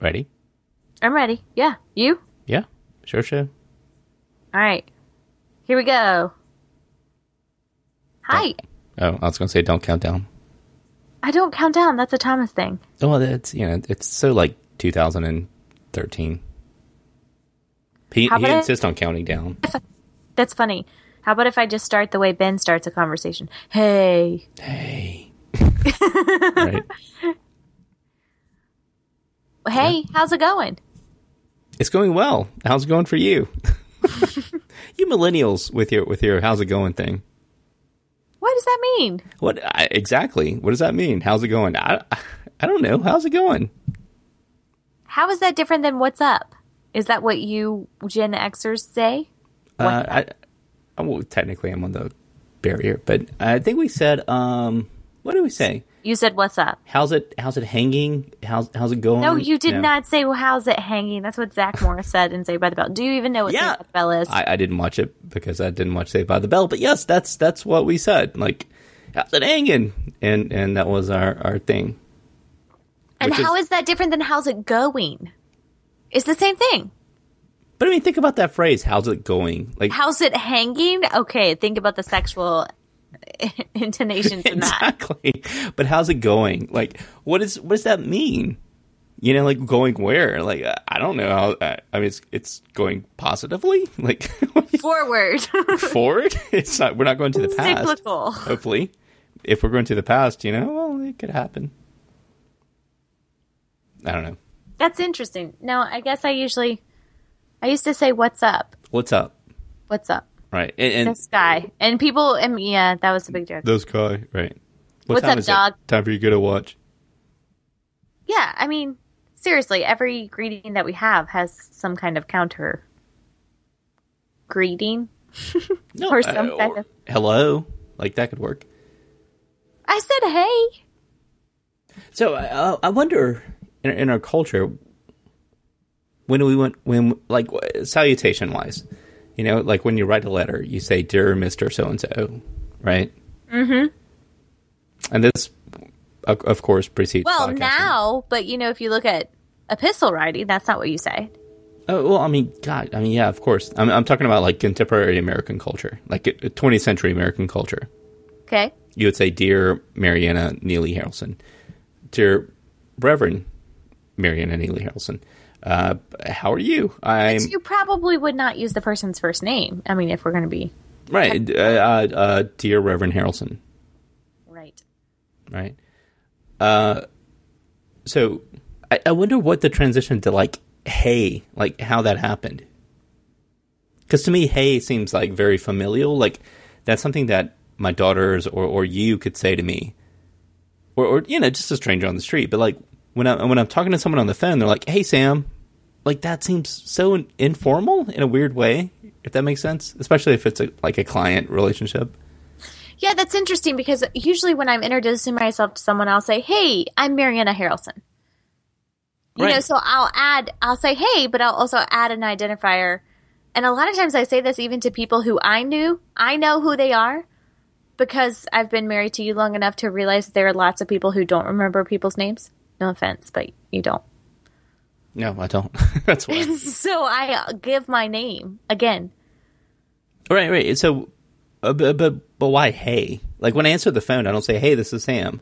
Ready? I'm ready. Yeah. You? Yeah. Sure, sure. All right. Here we go. Hi. Oh, I was going to say don't count down. I don't count down. That's a Thomas thing. Well, it's you know it's so like 2013. He, he about I- insists on counting down. That's funny. How about if I just start the way Ben starts a conversation? Hey. Hey. right. Hey, how's it going? It's going well. How's it going for you? you millennials with your with your how's it going thing. What does that mean? What I, exactly? What does that mean? How's it going? I, I don't know. How's it going? How is that different than what's up? Is that what you Gen Xers say? Uh, I, I well, technically I'm on the barrier, but I think we said um what did we say? You said what's up. How's it how's it hanging? How's how's it going? No, you did No. not say well, how's it hanging. That's what Zach Morris said in Saved by the Bell. Do you even know what Yeah. Saved by the Bell is? I, I didn't watch it because I didn't watch Saved by the Bell, but yes, that's that's what we said. Like how's it hanging? And and that was our our thing. and which is- how is that different than how's it going? It's the same thing. But I mean, think about that phrase. How's it going? Like How's it hanging? Okay, think about the sexual intonations in that. exactly. But how's it going? Like what is what does that mean? You know, like going where? Like I- I don't know. How, I I mean, it's it's going positively. Like Forward. forward. It's not. We're not going to the past. Cyclical. Hopefully, if we're going to the past, you know, well, it could happen. I don't know. That's interesting. No, I guess I usually I used to say what's up? What's up? What's up? Right. And, and This guy. And people and yeah, that was a big joke. those guy. Right. What What's time up, is dog? It? Time for you to go to watch. Yeah, I mean, seriously, every greeting that we have has some kind of counter greeting. No. Or some uh, kind of- hello. Like that could work. I said hey. So uh, I wonder in, in our culture when we went when like salutation wise, you know, like when you write a letter, you say "Dear Mister So and So," right? Mm-hmm. And this, of, course, precedes. Well, podcasting. now, but you know, if you look at epistle writing, that's not what you say. Oh well, I mean, God, I mean, yeah, of course. I'm I'm talking about like contemporary American culture, like uh, 20th century American culture. Okay. You would say, "Dear Merianna Neely Harrelson," "Dear Reverend Merianna Neely Harrelson." Uh, how are you? I'm You probably would not use the person's first name. I mean, if we're going to be right, uh, uh, uh, dear Reverend Harrelson, right. right? Uh, so I, I wonder what the transition to like hey, like how that happened. Because to me, hey seems like very familial. Like that's something that my daughters or, or you could say to me, or, or you know, just a stranger on the street. But like when I when I'm talking to someone on the phone, they're like, "Hey, Sam," like that seems so informal in a weird way. If that makes sense, especially if it's a, like a client relationship. Yeah, that's interesting because usually when I'm introducing myself to someone, I'll say, "Hey, I'm Merianna Harrelson." You Right. know, so I'll add, I'll say, "Hey," but I'll also add an identifier. And a lot of times I say this even to people who I knew. I know who they are because I've been married to you long enough to realize there are lots of people who don't remember people's names. No offense, but you don't. No, I don't. That's why. So I uh, give my name again. Right, right. So, uh, but, but but why? Hey, like when I answer the phone, I don't say, "Hey, this is Sam."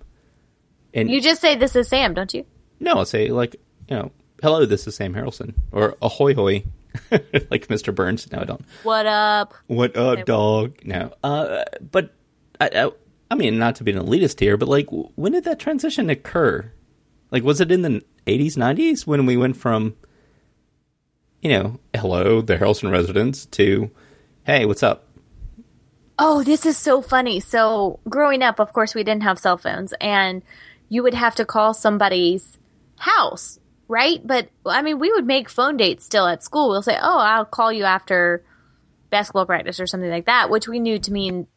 And You just say, "This is Sam," don't you? no, I'll say like, you know, "Hello, this is Sam Harrelson," or "Ahoy hoy," like Mr. Burns. No, I don't. What up? What up, dog? No. Uh, but I, I, I mean, not to be an elitist here, but like, when did that transition occur? Like, was it in the eighties, nineties when we went from, you know, hello, the Harrelson residence to, hey, what's up? Oh, this is so funny. So, growing up, of course, we didn't have cell phones, and you would have to call somebody's house, right? But I mean, we would make phone dates still at school. We'll say, "Oh, I'll call you after basketball practice or something like that," which we knew to mean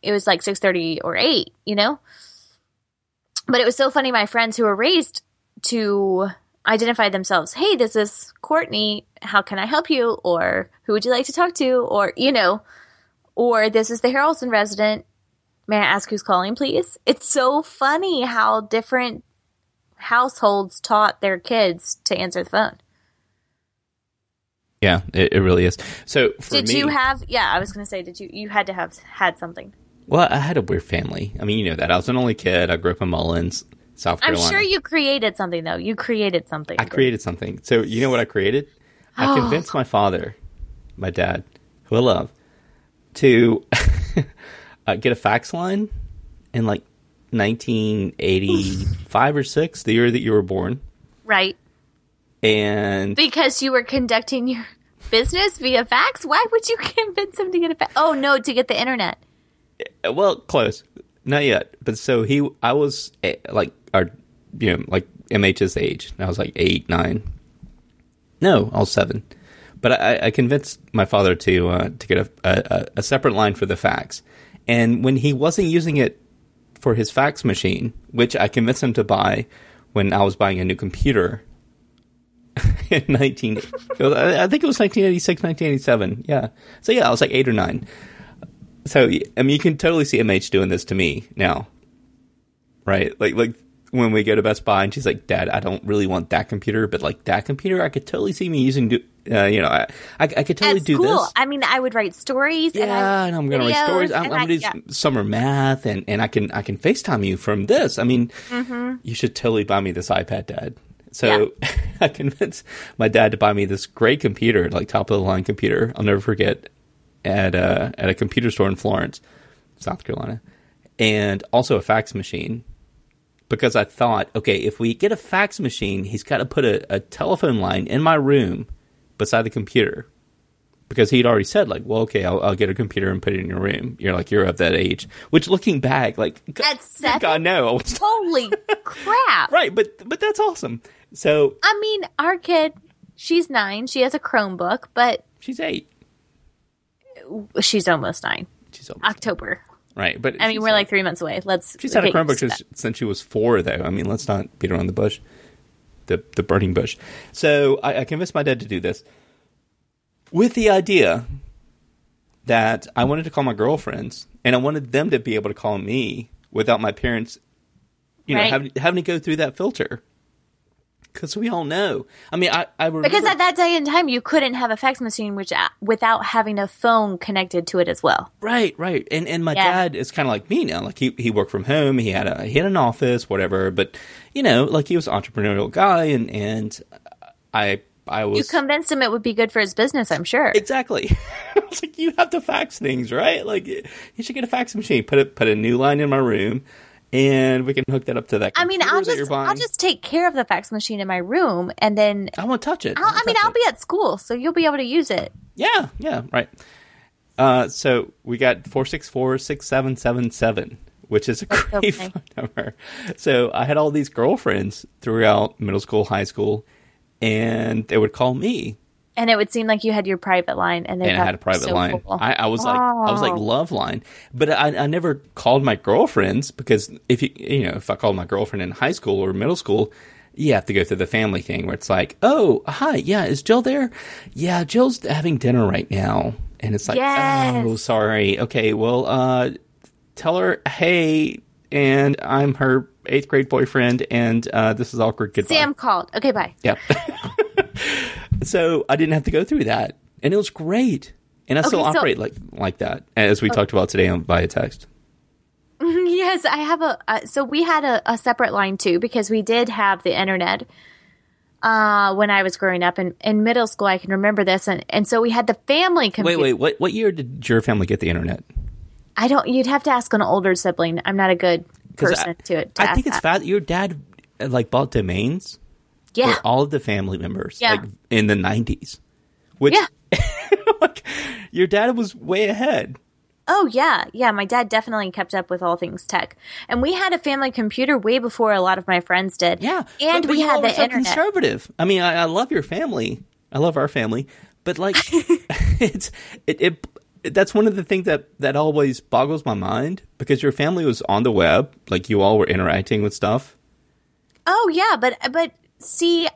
it was like six thirty or eight, you know. But it was so funny. My friends who were raised to identify themselves, "Hey, this is Courtney. How can I help you?" Or "Who would you like to talk to?" Or you know or this is the Harrelson resident. May I ask who's calling, please? It's so funny how different households taught their kids to answer the phone. Yeah, it, it really is. So for Did me, you have? Yeah, I was going to say, did you? You had to have had something. Well, I had a weird family. I mean, you know that I was an only kid. I grew up in Mullins, South Carolina. I'm sure you created something though. You created something. I created something. So you know what I created? I convinced my father, my dad, who I love, to uh, get a fax line in like 1985 or six, the year that you were born, right and because you were conducting your business via fax. Why would you convince him to get a fax? Oh no, to get the internet. Uh, well, close, not yet. But so he, I was eh, like our, you know, like MH's age. I was like eight, nine. No, I was seven. But I, I convinced my father to uh, to get a, a, a separate line for the fax, and when he wasn't using it for his fax machine, which I convinced him to buy when I was buying a new computer in 19 I think it was 1986 1987 yeah so yeah I was like 8 or 9 so I mean, you can totally see MH doing this to me now, right? Like, like when we go to Best Buy and she's like, "Dad, I don't really want that computer, but like that computer, I could totally see me using. Do, uh, you know, I, I, I could totally do this. I mean, I would write stories. and, Yeah, I, and I'm gonna write stories. I'm, I'm gonna do yeah. summer math, and and I can I can Facetime you from this. I mean, Mm-hmm. you should totally buy me this iPad, Dad. So I convinced my dad to buy me this great computer, like top of the line computer. I'll never forget at a, at a computer store in Florence, South Carolina, and also a fax machine. Because I thought, okay, if we get a fax machine, he's got to put a, a telephone line in my room beside the computer because he'd already said like, well, okay, I'll, I'll get a computer and put it in your room. You're like, you're of that age. Which, looking back, like, g- At seven? God no, Holy crap! right, but but that's awesome. So I mean, our kid, she's nine. She has a Chromebook, but she's eight. She's almost nine. She's almost, October. right, but I mean, we're like three months away. Let's. she's had a Chromebook since, since she was four, though. I mean, let's not beat around the bush, the the burning bush. So I, I convinced my dad to do this with the idea that I wanted to call my girlfriends and I wanted them to be able to call me without my parents, you know, Right. having, having to go through that filter. Because we all know. I mean, I, I remember. Because at that day and time, you couldn't have a fax machine which uh, without having a phone connected to it as well. Right, right. And and my Yeah. dad is kind of like me now. Like he he worked from home. He had a he had an office, whatever. But you know, like he was an entrepreneurial guy, and and I I was You convinced him it would be good for his business, I'm sure. exactly. I was like, you have to fax things, right? Like you should get a fax machine. Put a put a new line in my room, and we can hook that up to that. I mean, I'll just I'll just take care of the fax machine in my room, and then I won't touch it. I'll, I mean I'll it. be at school, so you'll be able to use it. Yeah, yeah, right. Uh, so we got four six four six seven seven seven, which is a great okay. phone number. So I had all these girlfriends throughout middle school, high school, and they would call me, And it would seem like you had your private line, and, they and I had a private so line. cool. I, I was like, I was like Oh. love line, but I, I never called my girlfriends because if you you know if I called my girlfriend in high school or middle school. You have to go through the family thing where it's like, oh, hi, yeah, is Jill there? Yeah, Jill's having dinner right now. And it's like, Yes. oh, sorry. Okay, well, uh, tell her, hey, and I'm her eighth grade boyfriend, and uh, this is awkward. Goodbye. Sam called. Okay, bye. Yeah. so I didn't have to go through that, and it was great. And I still Okay, so- operate like like that, as we talked about today on via text. yes, I have a. Uh, so we had a, a separate line too because we did have the internet uh, when I was growing up in, in middle school. I can remember this, and, and so we had the family Wait, computer. wait, what what year did your family get the internet? I don't. You'd have to ask an older sibling. I'm not a good person I, to, to I think it's that. fat. Your dad uh, like bought domains Yeah, for all of the family members, Yeah. like in the nineties. Which, Yeah. like, your dad was way ahead. Oh yeah, yeah. My dad definitely kept up with all things tech, and we had a family computer way before a lot of my friends did. Yeah, and we had the so internet. Conservative. I mean, I, I love your family. I love our family, but like, it's it, it. That's one of the things that that always boggles my mind because your family was on the web, like you all were interacting with stuff. Oh yeah, but but see,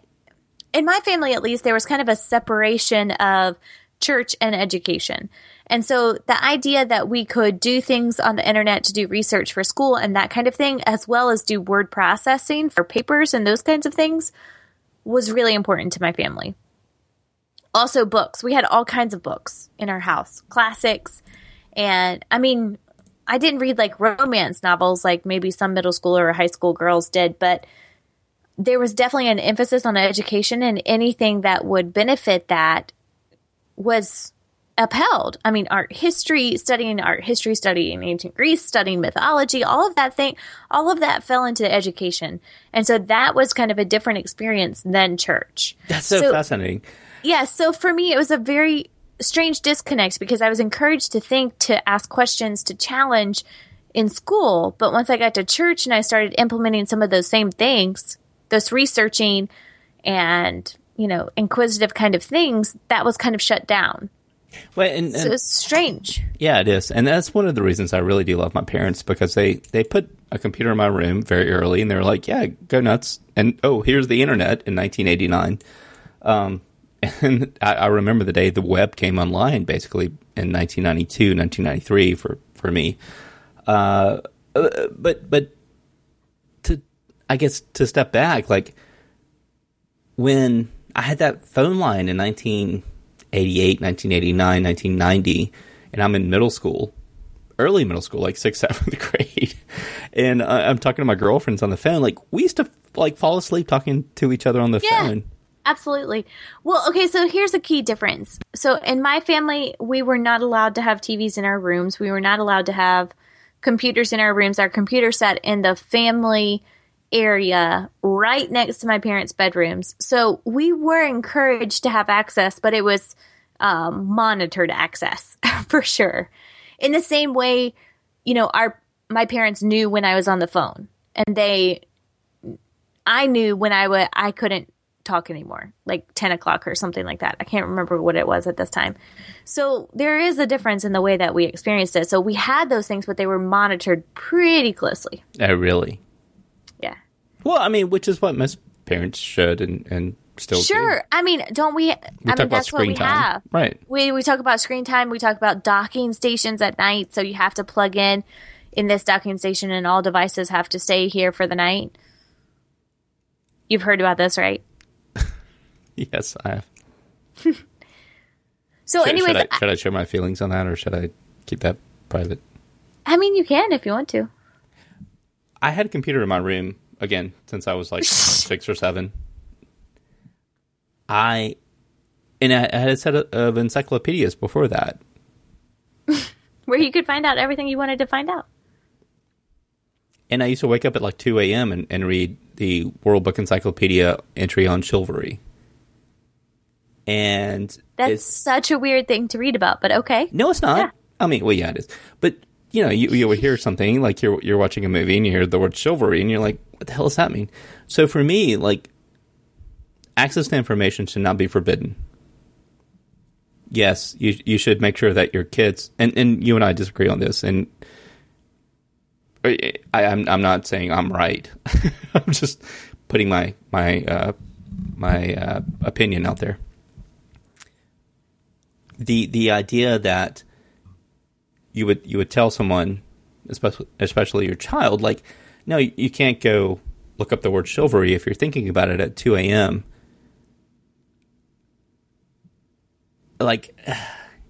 in my family at least, there was kind of a separation of church and education. And so the idea that we could do things on the internet to do research for school and that kind of thing, as well as do word processing for papers and those kinds of things, was really important to my family. Also, books. We had all kinds of books in our house, classics. And I mean, I didn't read like romance novels like maybe some middle school or high school girls did, but there was definitely an emphasis on education and anything that would benefit that was upheld. I mean, art history, studying art history, studying ancient Greece, studying mythology, all of that thing, all of that fell into education. And so that was kind of a different experience than church. That's so, so fascinating. Yeah. So for me, it was a very strange disconnect because I was encouraged to think, to ask questions, to challenge in school. But once I got to church and I started implementing some of those same things, those researching and, you know, inquisitive kind of things, that was kind of shut down. Well, and, and, so it's strange. Yeah, it is, and that's one of the reasons I really do love my parents because they they put a computer in my room very early, and they were like, "Yeah, go nuts!" And oh, here's the internet in 1989. Um, and I, I, remember the day the web came online, basically in 1992, 1993 for for me. Uh, uh, but but I guess to step back, like when I had that phone line in 19 88, 1989, 1990, and I'm in middle school, early middle school, like sixth, seventh grade, and I'm talking to my girlfriends on the phone. Like we used to like fall asleep talking to each other on the yeah, phone. Absolutely. Well, okay, so here's a key difference. So in my family, we were not allowed to have TVs in our rooms. We were not allowed to have computers in our rooms. Our computer sat in the family area right next to my parents' bedrooms. So we were encouraged to have access, but it was um, monitored access for sure. In the same way, you know, our my parents knew when I was on the phone, and they, I knew when I would I couldn't talk anymore, like ten o'clock or something like that. I can't remember what it was at this time. So there is a difference in the way that we experienced it. So we had those things, but they were monitored pretty closely. Oh, really? Well, I mean, which is what most parents should and, and still sure. Do. I mean, don't we? we I mean, that's what we time. have. Right. We we talk about screen time. We talk about docking stations at night. So you have to plug in in this docking station, and all devices have to stay here for the night. You've heard about this, right? yes, I have. so, should, anyways, should I, should I share my feelings on that, or should I keep that private? I mean, you can if you want to. I had a computer in my room again since I was like six or seven. I and I had a set of encyclopedias before that, where you could find out everything you wanted to find out. And I used to wake up at like two a.m. And, and read the World Book Encyclopedia entry on chivalry. And that's such a weird thing to read about, but okay. No, it's not. Yeah. I mean, well, yeah, it is. But you know, you, you would hear something like you're you're watching a movie and you hear the word chivalry and you're like, what the hell does that mean? So for me, like, access to information should not be forbidden. Yes, you you should make sure that your kids and, and you and I disagree on this, and I, I'm I'm not saying I'm right. I'm just putting my my uh, my uh, opinion out there. The the idea that you would you would tell someone, especially especially your child, like, no, you can't go look up the word chivalry if you're thinking about it at 2 a.m. Like,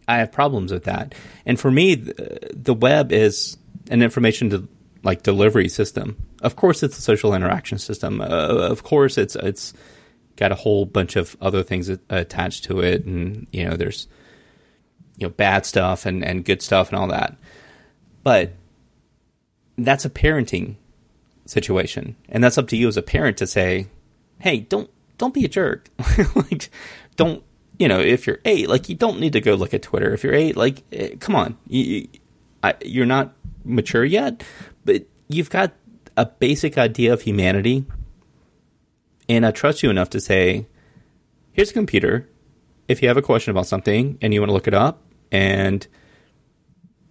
I have problems with that. And for me, the, the web is an information to like delivery system. Of course, it's a social interaction system. Uh, of course, it's it's got a whole bunch of other things attached to it, and you know, there's you know bad stuff and and good stuff and all that. But that's a parenting situation, and that's up to you as a parent to say, "Hey, don't don't be a jerk. like, don't you know? If you're eight, like you don't need to go look at Twitter. If you're eight, like, eh, come on, you, you're not mature yet, but you've got a basic idea of humanity, and I trust you enough to say, here's a computer. If you have a question about something and you want to look it up, and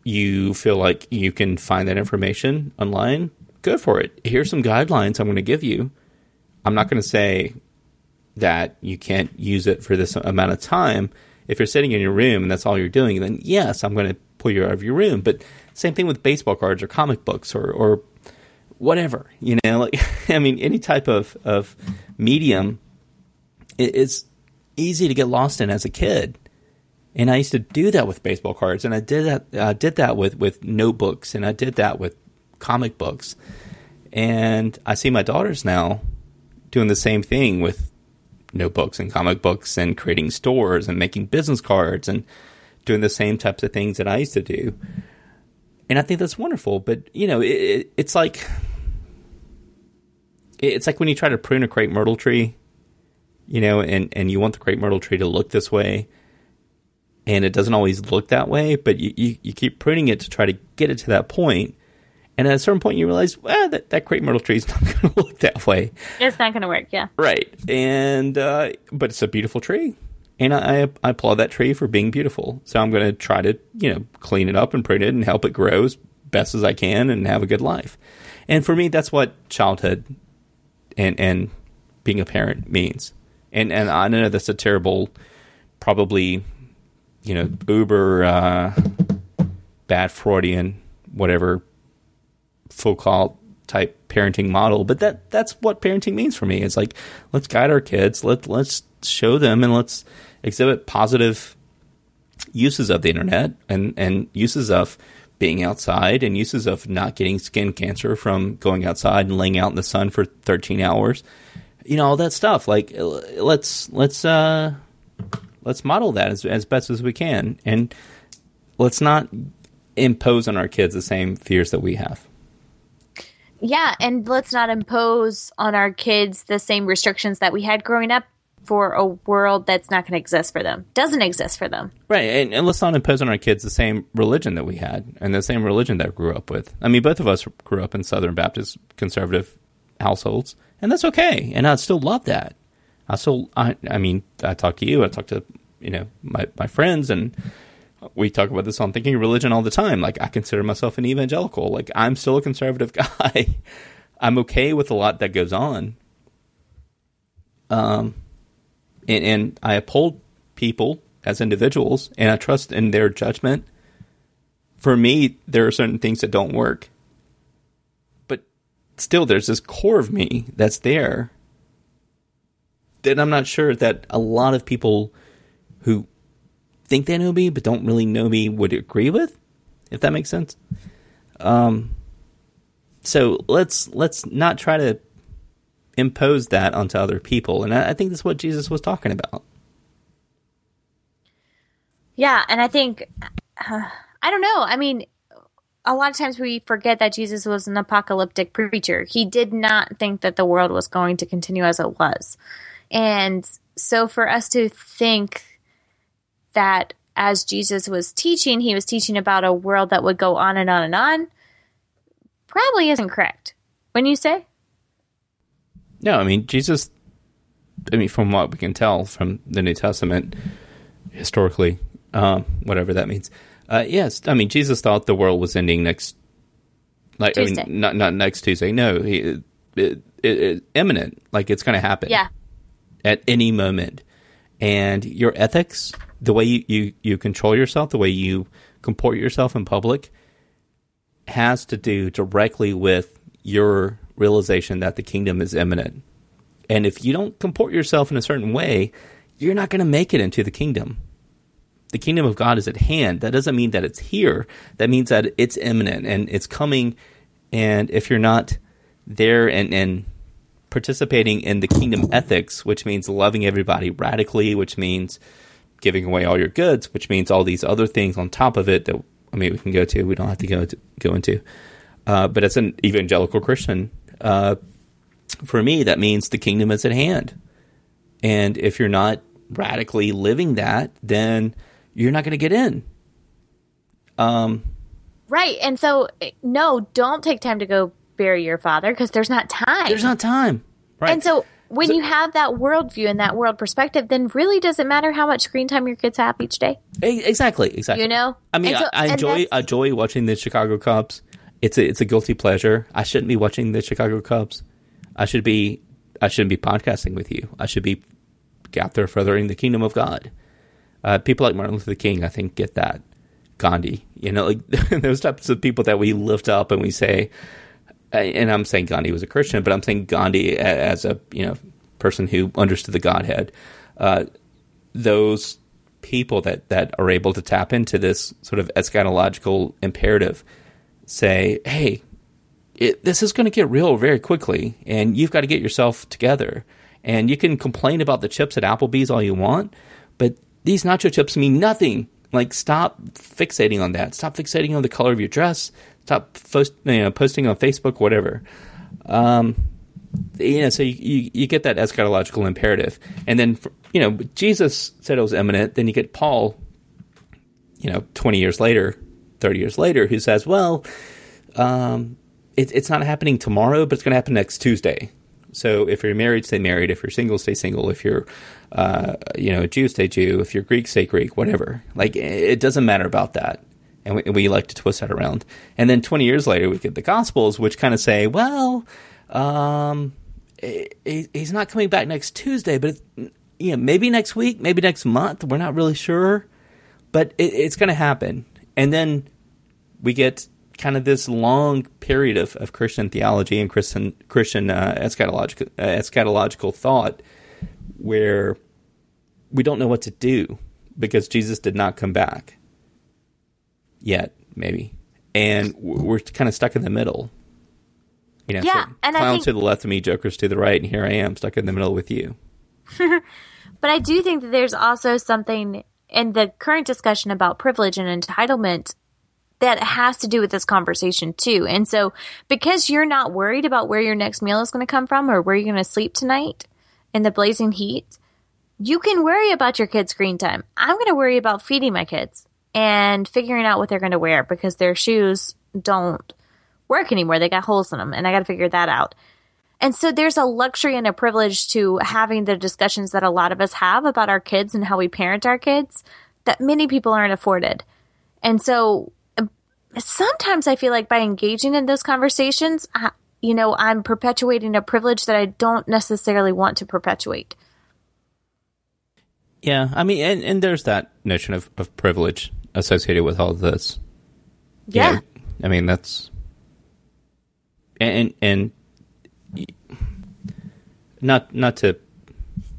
you feel like you can find that information online, go for it. Here's some guidelines I'm going to give you. I'm not going to say that you can't use it for this amount of time. if you're sitting in your room and that's all you're doing, then yes, I'm going to pull you out of your room. But same thing with baseball cards or comic books or, or whatever, you know, like, I mean, any type of, of medium it's easy to get lost in as a kid. And I used to do that with baseball cards, and I did that. I did that with with notebooks, and I did that with comic books. And I see my daughters now doing the same thing with notebooks and comic books, and creating stores and making business cards, and doing the same types of things that I used to do. And I think that's wonderful. But you know, it, it's like it's like when you try to prune a crepe myrtle tree, you know, and and you want the crepe myrtle tree to look this way and it doesn't always look that way, but you, you, you, keep pruning it to try to get it to that point. And at a certain point, you realize, well, that, that crepe myrtle tree is not going to look that way. It's not going to work, yeah. Right. And, uh, but it's a beautiful tree. And I, I applaud that tree for being beautiful. So I'm going to try to, you know, clean it up and prune it and help it grow as best as I can and have a good life. And for me, that's what childhood and, and being a parent means. And, and I know that's a terrible, probably you know, uber uh, bad Freudian, whatever Foucault type parenting model. But that that's what parenting means for me. It's like let's guide our kids, let let's show them, and let's exhibit positive uses of the internet and and uses of being outside and uses of not getting skin cancer from going outside and laying out in the sun for 13 hours you know all that stuff like let's let's uh let's model that as, as best as we can, and let's not impose on our kids the same fears that we have. Yeah, and let's not impose on our kids the same restrictions that we had growing up for a world that's not going to exist for them, doesn't exist for them. Right, and, and, let's not impose on our kids the same religion that we had and the same religion that we grew up with. I mean, both of us grew up in Southern Baptist conservative households, and that's okay. And I still love that. I I, I mean, I talk to you, I talk to, you know, my, my friends, and we talk about this on Thinking Religion all the time. Like, I consider myself an evangelical. Like, I'm still a conservative guy. I'm okay with a lot that goes on. Um, and, and I uphold people as individuals, and I trust in their judgment. For me, there are certain things that don't work. But still, there's this core of me that's there then I'm not sure that a lot of people who think they know me but don't really know me would agree with, if that makes sense. Um, so let's let's not try to impose that onto other people, and I, I think that's what Jesus was talking about. Yeah, and I think uh, I don't know. I mean, a lot of times we forget that Jesus was an apocalyptic preacher. He did not think that the world was going to continue as it was. And so for us to think that as Jesus was teaching, he was teaching about a world that would go on and on and on, probably isn't correct. When you say? No, I mean, Jesus, I mean, from what we can tell from the New Testament, historically, um, whatever that means, uh, yes, I mean, Jesus thought the world was ending next, like, Tuesday. I mean, not, not next Tuesday, no, he, it, it, it, imminent, like it's going to happen. Yeah at any moment. And your ethics, the way you, you, you control yourself, the way you comport yourself in public, has to do directly with your realization that the kingdom is imminent. And if you don't comport yourself in a certain way, you're not going to make it into the kingdom. The kingdom of God is at hand. That doesn't mean that it's here. That means that it's imminent and it's coming. And if you're not there and, and participating in the kingdom ethics, which means loving everybody radically, which means giving away all your goods, which means all these other things on top of it that I mean we can go to. We don't have to go to, go into. Uh, but as an evangelical Christian, uh, for me, that means the kingdom is at hand. And if you're not radically living that, then you're not going to get in. Um, right. And so, no, don't take time to go bury your father because there's not time. There's not time. Right. And so when so, you have that worldview and that world perspective, then really does it matter how much screen time your kids have each day? Exactly. Exactly. You know. I mean, so, I, I enjoy I enjoy watching the Chicago Cubs. It's a it's a guilty pleasure. I shouldn't be watching the Chicago Cubs. I should be I shouldn't be podcasting with you. I should be out there furthering the kingdom of God. Uh, people like Martin Luther King, I think, get that. Gandhi, you know, like those types of people that we lift up and we say, and I'm saying Gandhi was a Christian, but I'm saying Gandhi as a you know person who understood the Godhead. Uh, those people that that are able to tap into this sort of eschatological imperative say, "Hey, it, this is going to get real very quickly, and you've got to get yourself together." And you can complain about the chips at Applebee's all you want, but these nacho chips mean nothing. Like, stop fixating on that. Stop fixating on the color of your dress. Stop post, you know, posting on Facebook, whatever. Um, you know, so you, you, you, get that eschatological imperative. And then, you know, Jesus said it was imminent. Then you get Paul, you know, 20 years later, 30 years later, who says, well, um, it, it's not happening tomorrow, but it's going to happen next Tuesday. So if you're married, stay married. If you're single, stay single. If you're, uh, you know, Jew, stay Jew. If you're Greek, stay Greek. Whatever. Like it doesn't matter about that. And we, we like to twist that around. And then 20 years later, we get the Gospels, which kind of say, well, um, he, he's not coming back next Tuesday, but you know, maybe next week, maybe next month. We're not really sure, but it, it's going to happen. And then we get kind of this long period of, of Christian theology and Christian Christian uh, eschatological uh, eschatological thought, where we don't know what to do because Jesus did not come back yet, maybe, and we're kind of stuck in the middle. You know, yeah, so and clowns I think, to the left of me, jokers to the right, and here I am stuck in the middle with you. but I do think that there's also something in the current discussion about privilege and entitlement that has to do with this conversation too. And so, because you're not worried about where your next meal is going to come from or where you're going to sleep tonight in the blazing heat, you can worry about your kids' screen time. I'm going to worry about feeding my kids and figuring out what they're going to wear because their shoes don't work anymore. They got holes in them, and I got to figure that out. And so there's a luxury and a privilege to having the discussions that a lot of us have about our kids and how we parent our kids that many people aren't afforded. And so um, sometimes I feel like by engaging in those conversations, I, you know, I'm perpetuating a privilege that I don't necessarily want to perpetuate. Yeah, I mean, and, and there's that notion of, of privilege associated with all this. You Yeah. know, I mean, that's and and not not to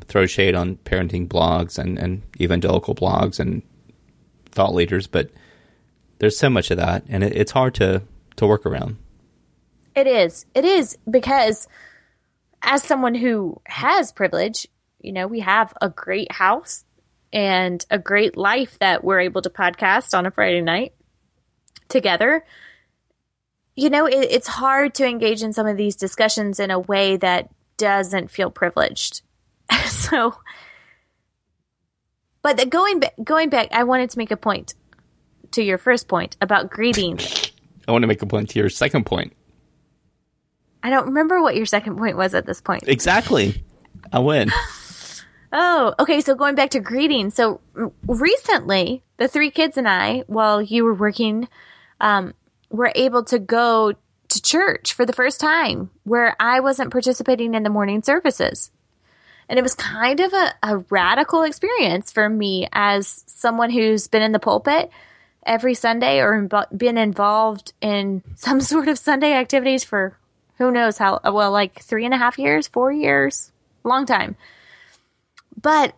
throw shade on parenting blogs and, and evangelical blogs and thought leaders, but there's so much of that, and it, it's hard to to work around. It is. It is because as someone who has privilege, you know, we have a great house and a great life that we're able to podcast on a Friday night together. You know, it, it's hard to engage in some of these discussions in a way that doesn't feel privileged. so, but the, going back, going back, I wanted to make a point to your first point about greetings. I want to make a point to your second point. I don't remember what your second point was at this point. Exactly, I win. Oh, okay. So going back to greetings. So recently, the three kids and I, while you were working, um, were able to go to church for the first time where I wasn't participating in the morning services. And it was kind of a, a radical experience for me as someone who's been in the pulpit every Sunday or invo- been involved in some sort of Sunday activities for who knows how, well, like three and a half years, four years, long time but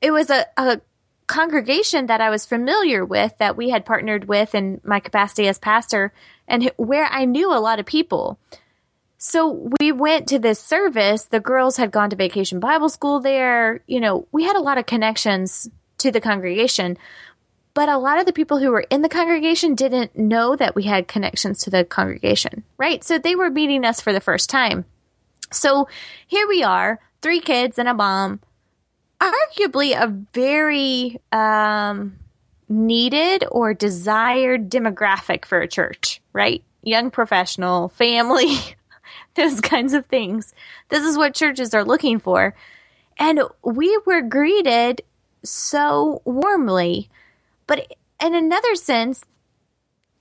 it was a, a congregation that I was familiar with that we had partnered with in my capacity as pastor and where I knew a lot of people. So we went to this service. The girls had gone to vacation Bible school there. You know, we had a lot of connections to the congregation, but a lot of the people who were in the congregation didn't know that we had connections to the congregation, right? So they were meeting us for the first time. So here we are, three kids and a mom, arguably a very um, needed or desired demographic for a church, right? Young professional, family, those kinds of things. This is what churches are looking for. And we were greeted so warmly. But in another sense,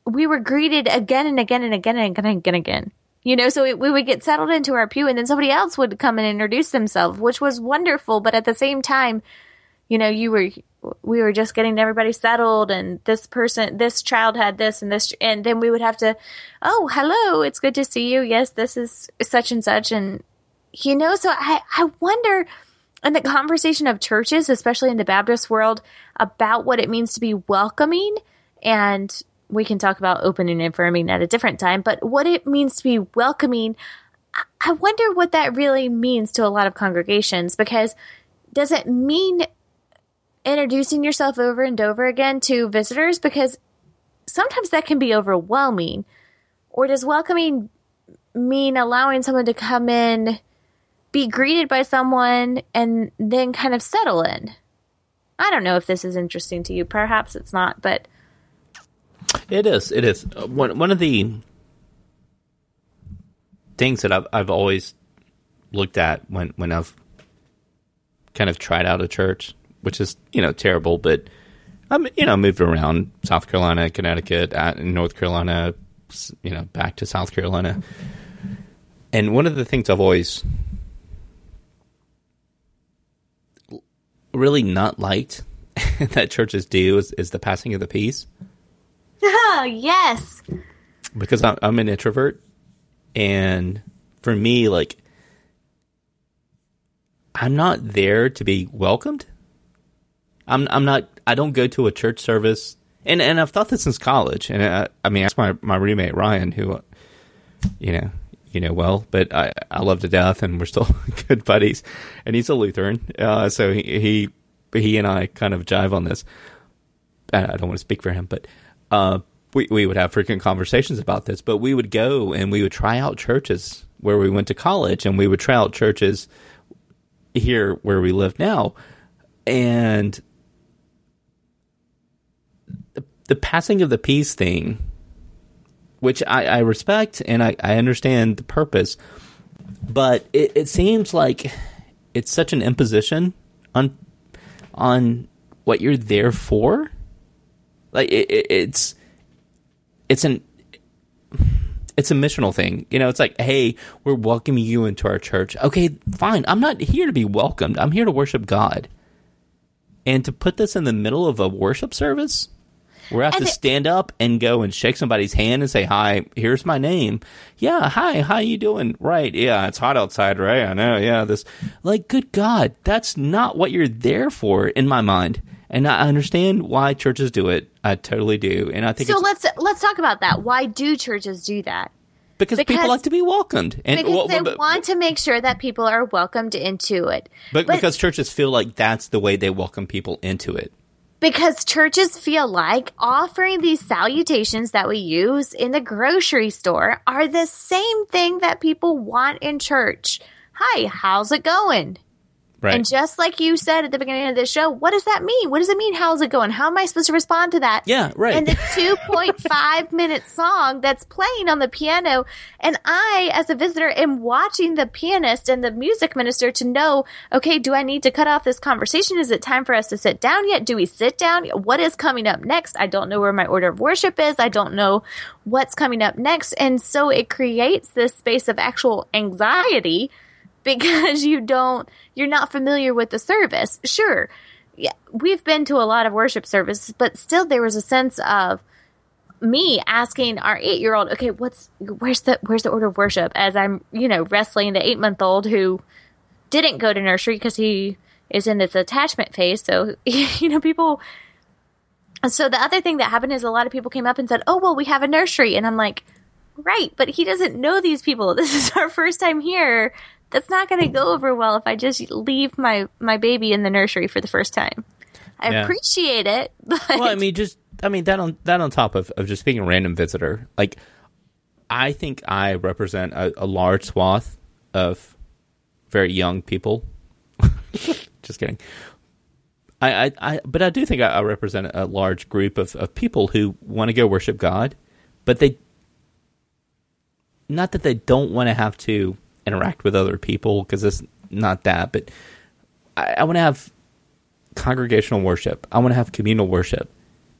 we were greeted again and again and again and again and again and again. You know, so we, we would get settled into our pew and then somebody else would come and introduce themselves, which was wonderful. But at the same time, you know, you were we were just getting everybody settled and this person this child had this and this and then we would have to oh hello it's good to see you yes this is such and such and you know so i i wonder and the conversation of churches especially in the baptist world about what it means to be welcoming and we can talk about opening and affirming at a different time but what it means to be welcoming i wonder what that really means to a lot of congregations because does it mean introducing yourself over and over again to visitors because sometimes that can be overwhelming. Or does welcoming mean allowing someone to come in, be greeted by someone, and then kind of settle in? I don't know if this is interesting to you. Perhaps it's not, but it is. It is uh, one one of the things that I've I've always looked at when when I've kind of tried out a church which is you know terrible. But I'm you know moved around South Carolina, Connecticut, uh, at, North Carolina, you know back to South Carolina. And one of the things I've always really not liked that churches do is, is the passing of the peace. Oh yes, because I'm, I'm an introvert, and for me, like I'm not there to be welcomed. I'm I'm not I don't go to a church service. And and I've thought this since college and I, I mean ask my my roommate Ryan who you know you know well but I I love to death and we're still good buddies. And he's a Lutheran uh, so he, he he and I kind of jive on this. I don't want to speak for him but uh, we we would have frequent conversations about this but we would go and we would try out churches where we went to college and we would try out churches here where we live now and the passing of the peace thing, which I, I respect and I, I, understand the purpose, but it, it seems like it's such an imposition on on what you're there for. Like it, it, it's it's an it's a missional thing. You know, it's like, hey, we're welcoming you into our church. Okay, fine. I'm not here to be welcomed. I'm here to worship God. And to put this in the middle of a worship service, we have to stand up and go and shake somebody's hand and say, "Hi, here's my name." Yeah, hi, how you doing? Right? Yeah, it's hot outside, right? I know. Yeah, this like, good God, that's not what you're there for in my mind. And I understand why churches do it. I totally do, and I think so. Let's let's talk about that. Why do churches do that? Because, because, people like to be welcomed, and because well, they but, want to make sure that people are welcomed into it. But, but because churches feel like that's the way they welcome people into it because churches feel like offering these salutations that we use in the grocery store are the same thing that people want in church. Hi, how's it going? Right. And just like you said at the beginning of the show, what does that mean? What does it mean? How's it going? How am I supposed to respond to that? Yeah, right. And the 2.5 minute song that's playing on the piano. And I, as a visitor, am watching the pianist and the music minister to know, okay, do I need to cut off this conversation? Is it time for us to sit down yet? Do we sit down? What is coming up next? I don't know where my order of worship is. I don't know what's coming up next. And so it creates this space of actual anxiety because you don't you're not familiar with the service. Sure, yeah, we've been to a lot of worship services, but still there was a sense of me asking our eight year old, okay, what's where's the where's the order of worship? As I'm you know wrestling the eight month old who didn't go to nursery because he is in this attachment phase. So you know people. So the other thing that happened is a lot of people came up and said, "Oh well, we have a nursery," and I'm like, "Right, but he doesn't know these people. This is our first time here that's not going to go over well if I just leave my my baby in the nursery for the first time. I yeah. appreciate it, but well, I mean, just I mean that on that on top of of just being a random visitor, like I think I represent a, a large swath of very young people. just kidding. I, I, I, but I do think I, I represent a large group of, of people who want to go worship God, but they, not that they don't want to have to interact with other people because it's not that. But I, I want to have congregational worship. I want to have communal worship,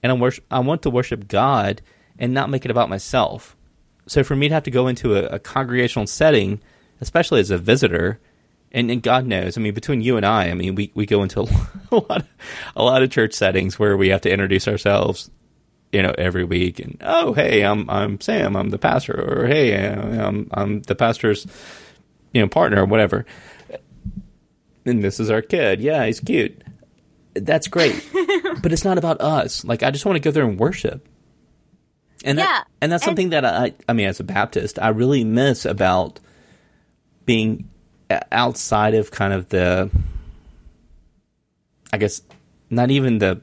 and I worship, I want to worship God and not make it about myself. So for me to have to go into a, a congregational setting, especially as a visitor, and, and God knows. I mean, between you and I, I mean, we, we go into a lot of, a lot of church settings where we have to introduce ourselves, you know, every week. And oh, hey, I'm I'm Sam, I'm the pastor, or hey, I'm I'm the pastor's, you know, partner, or whatever. And this is our kid. Yeah, he's cute. That's great, but it's not about us. Like, I just want to go there and worship. And that, Yeah, and that's and- something that I, I mean, as a Baptist, I really miss about being uh, outside of kind of the, I guess, not even the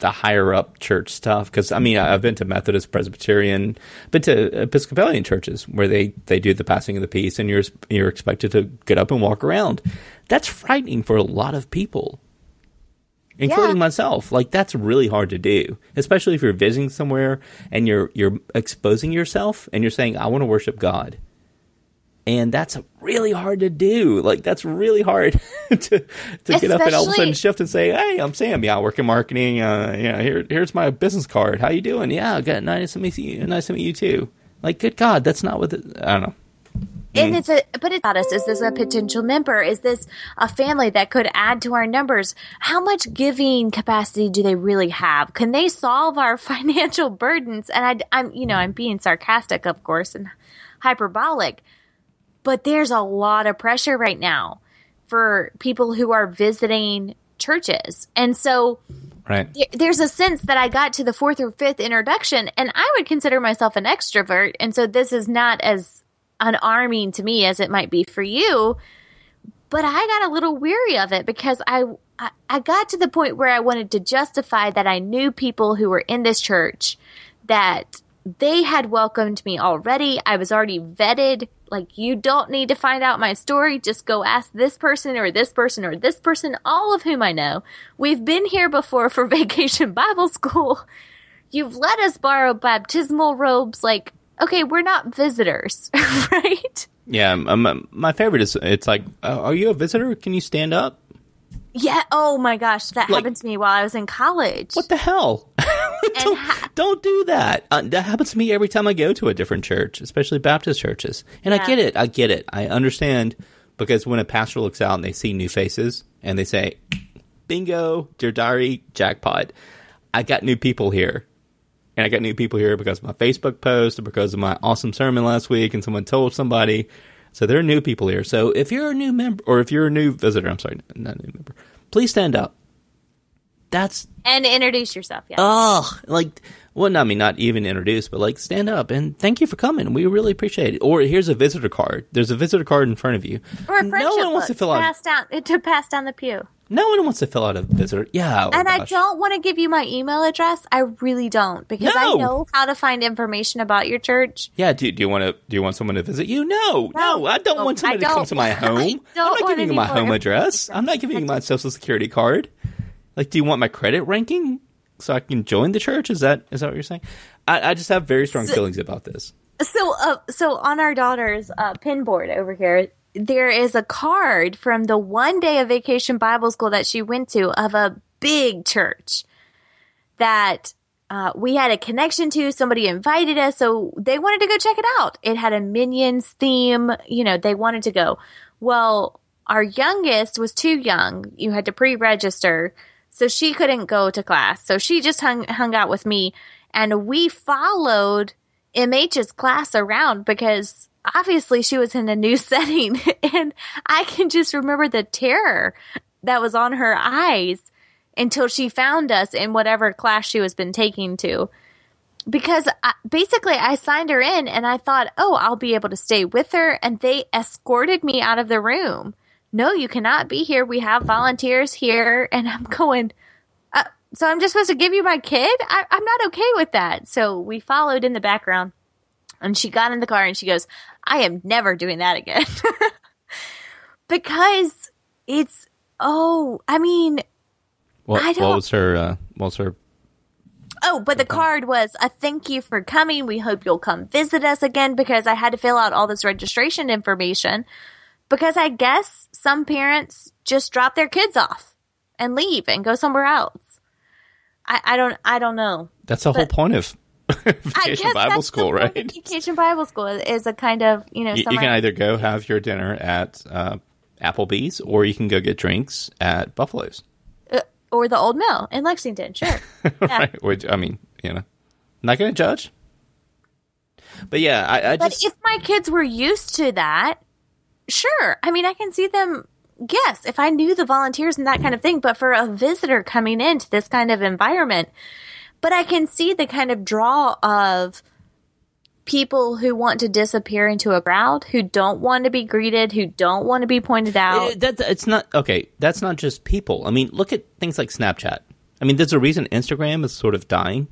the higher up church stuff. Because I mean, I've been to Methodist, Presbyterian, been to Episcopalian churches where they they do the passing of the peace, and you're you're expected to get up and walk around. That's frightening for a lot of people including Yeah. myself. Like that's really hard to do, especially if you're visiting somewhere and you're you're exposing yourself and you're saying I want to worship God. And that's really hard to do. Like that's really hard to to get up and all of a sudden shift and say, "Hey, I'm Sam. Yeah, I work in marketing. Uh, yeah, here here's my business card. How you doing? Yeah, good. Nice to meet you. Nice to meet you too." Like, good God, that's not what the, I don't know. And it's a, but it's about us. Is this a potential member? Is this a family that could add to our numbers? How much giving capacity do they really have? Can they solve our financial burdens? And I, I'm, you know, I'm being sarcastic, of course, and hyperbolic, but there's a lot of pressure right now for people who are visiting churches. And so, Right. y- there's a sense that I got to the fourth or fifth introduction, and I would consider myself an extrovert, and so this is not as unarming to me as it might be for you. But I got a little weary of it because I, I I got to the point where I wanted to justify that I knew people who were in this church that they had welcomed me already. I was already vetted. Like, you don't need to find out my story. Just go ask this person or this person or this person, all of whom I know. We've been here before for vacation Bible school. You've let us borrow baptismal robes. Like, okay, we're not visitors, right? Yeah. Um, um, my favorite is it's like, uh, are you a visitor? Can you stand up? Yeah. Oh my gosh. That Like- happened to me while I was in college. What the hell? don't, ha- don't do that. Uh, that happens to me every time I go to a different church, especially Baptist churches. And I get it. I get it. I understand because when a pastor looks out and they see new faces and they say, bingo, dear diary, jackpot. I got new people here. And I got new people here because of my Facebook post or because of my awesome sermon last week and someone told somebody. So there are new people here. So if you're a new member or if you're a new visitor, I'm sorry, not a new member, please stand up. That's and introduce yourself. Yeah. oh, like, well, I mean, not even introduce, but like, stand up and thank you for coming. We really appreciate it. Or here's a visitor card. There's a visitor card in front of you. or a no friendship one wants to fill out. pass down to pass down the pew. No one wants to fill out a visitor. Yeah, oh and I don't want to give you my email address. I really don't because I know how to find information about your church. Yeah, do, do you want to? Do you want someone to visit you? No, no, No, I don't no, want somebody to come to my home. I'm don't giving you my home address. I'm not giving you my social security card. Like, do you want my credit ranking so I can join the church? Is that is that what you're saying? I, I just have very strong feelings about this. So, uh, so on our daughter's uh, pin board over here, there is a card from the one day of vacation Bible school that she went to of a big church that uh, we had a connection to. Somebody invited us, so they wanted to go check it out. It had a Minions theme. You know, they wanted to go. Well, our youngest was too young. You had to pre-register, so she couldn't go to class. So she just hung hung out with me, and we followed MH's class around because obviously she was in a new setting, and I can just remember the terror that was on her eyes until she found us in whatever class she was been taking to because I, basically I signed her in and I thought, oh, I'll be able to stay with her. And they escorted me out of the room. No, you cannot be here. We have volunteers here. And I'm going, uh, so I'm just supposed to give you my kid? I, I'm not okay with that. So we followed in the background and she got in the car and she goes, I am never doing that again. because it's, oh, I mean, What, I what was her? Uh, what was her? Oh, but the card was a thank you for coming. We hope you'll come visit us again because I had to fill out all this registration information because I guess some parents just drop their kids off and leave and go somewhere else. I, I don't I don't know. That's the whole point of vacation Bible school, right? Vacation Bible school is a kind of you know You, you can either go have your dinner at uh, Applebee's, or you can go get drinks at Buffalo's. Uh, or the Old Mill in Lexington, sure. Yeah. right. Which I mean, you know, not going to judge. But yeah, I, I But just if my kids were used to that, sure. I mean, I can see them. Yes, if I knew the volunteers and that kind of thing, but for a visitor coming into this kind of environment, but I can see the kind of draw of people who want to disappear into a crowd, who don't want to be greeted, who don't want to be pointed out. Eh, that it's not okay. That's not just people. I mean, look at things like Snapchat. I mean, there's a reason Instagram is sort of dying,